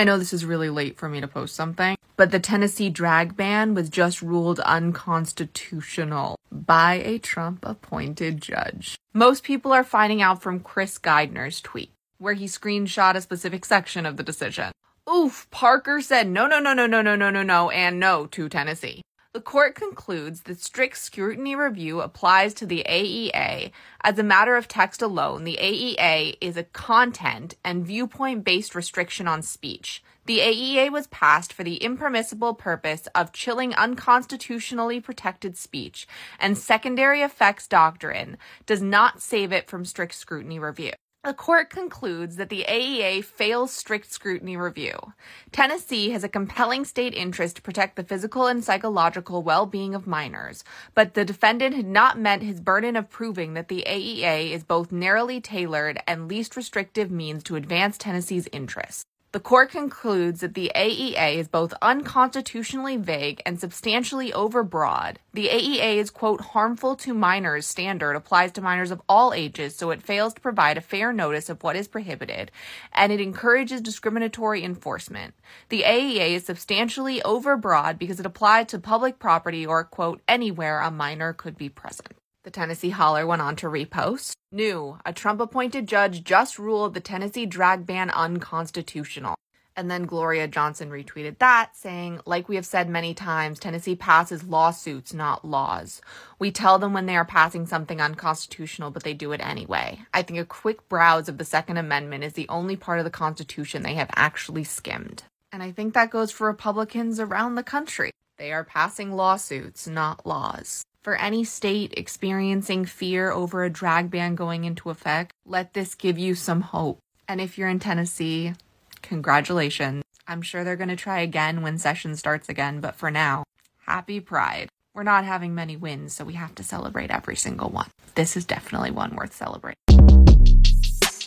I know this is really late for me to post something, but the Tennessee drag ban was just ruled unconstitutional by a Trump appointed judge. Most people are finding out from Chris Geidner's tweet, where he screenshot a specific section of the decision. Oof, Parker said no, no, no, no, no, no, no, no, no, and no to Tennessee. The court concludes that strict scrutiny review applies to the AEA. As a matter of text alone, the AEA is a content and viewpoint based restriction on speech. The AEA was passed for the impermissible purpose of chilling unconstitutionally protected speech, and secondary effects doctrine does not save it from strict scrutiny review. The court concludes that the AEA fails strict scrutiny review. Tennessee has a compelling state interest to protect the physical and psychological well being of minors, but the defendant had not met his burden of proving that the AEA is both narrowly tailored and least restrictive means to advance Tennessee's interests. The court concludes that the AEA is both unconstitutionally vague and substantially overbroad. The AEA's quote harmful to minors standard applies to minors of all ages, so it fails to provide a fair notice of what is prohibited, and it encourages discriminatory enforcement. The AEA is substantially overbroad because it applies to public property or quote anywhere a minor could be present. The Tennessee Holler went on to repost. New, a Trump appointed judge just ruled the Tennessee drag ban unconstitutional. And then Gloria Johnson retweeted that, saying, like we have said many times, Tennessee passes lawsuits, not laws. We tell them when they are passing something unconstitutional, but they do it anyway. I think a quick browse of the Second Amendment is the only part of the Constitution they have actually skimmed. And I think that goes for Republicans around the country. They are passing lawsuits, not laws. For any state experiencing fear over a drag ban going into effect, let this give you some hope. And if you're in Tennessee, congratulations. I'm sure they're going to try again when session starts again, but for now, happy Pride. We're not having many wins, so we have to celebrate every single one. This is definitely one worth celebrating.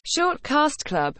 Short Cast Club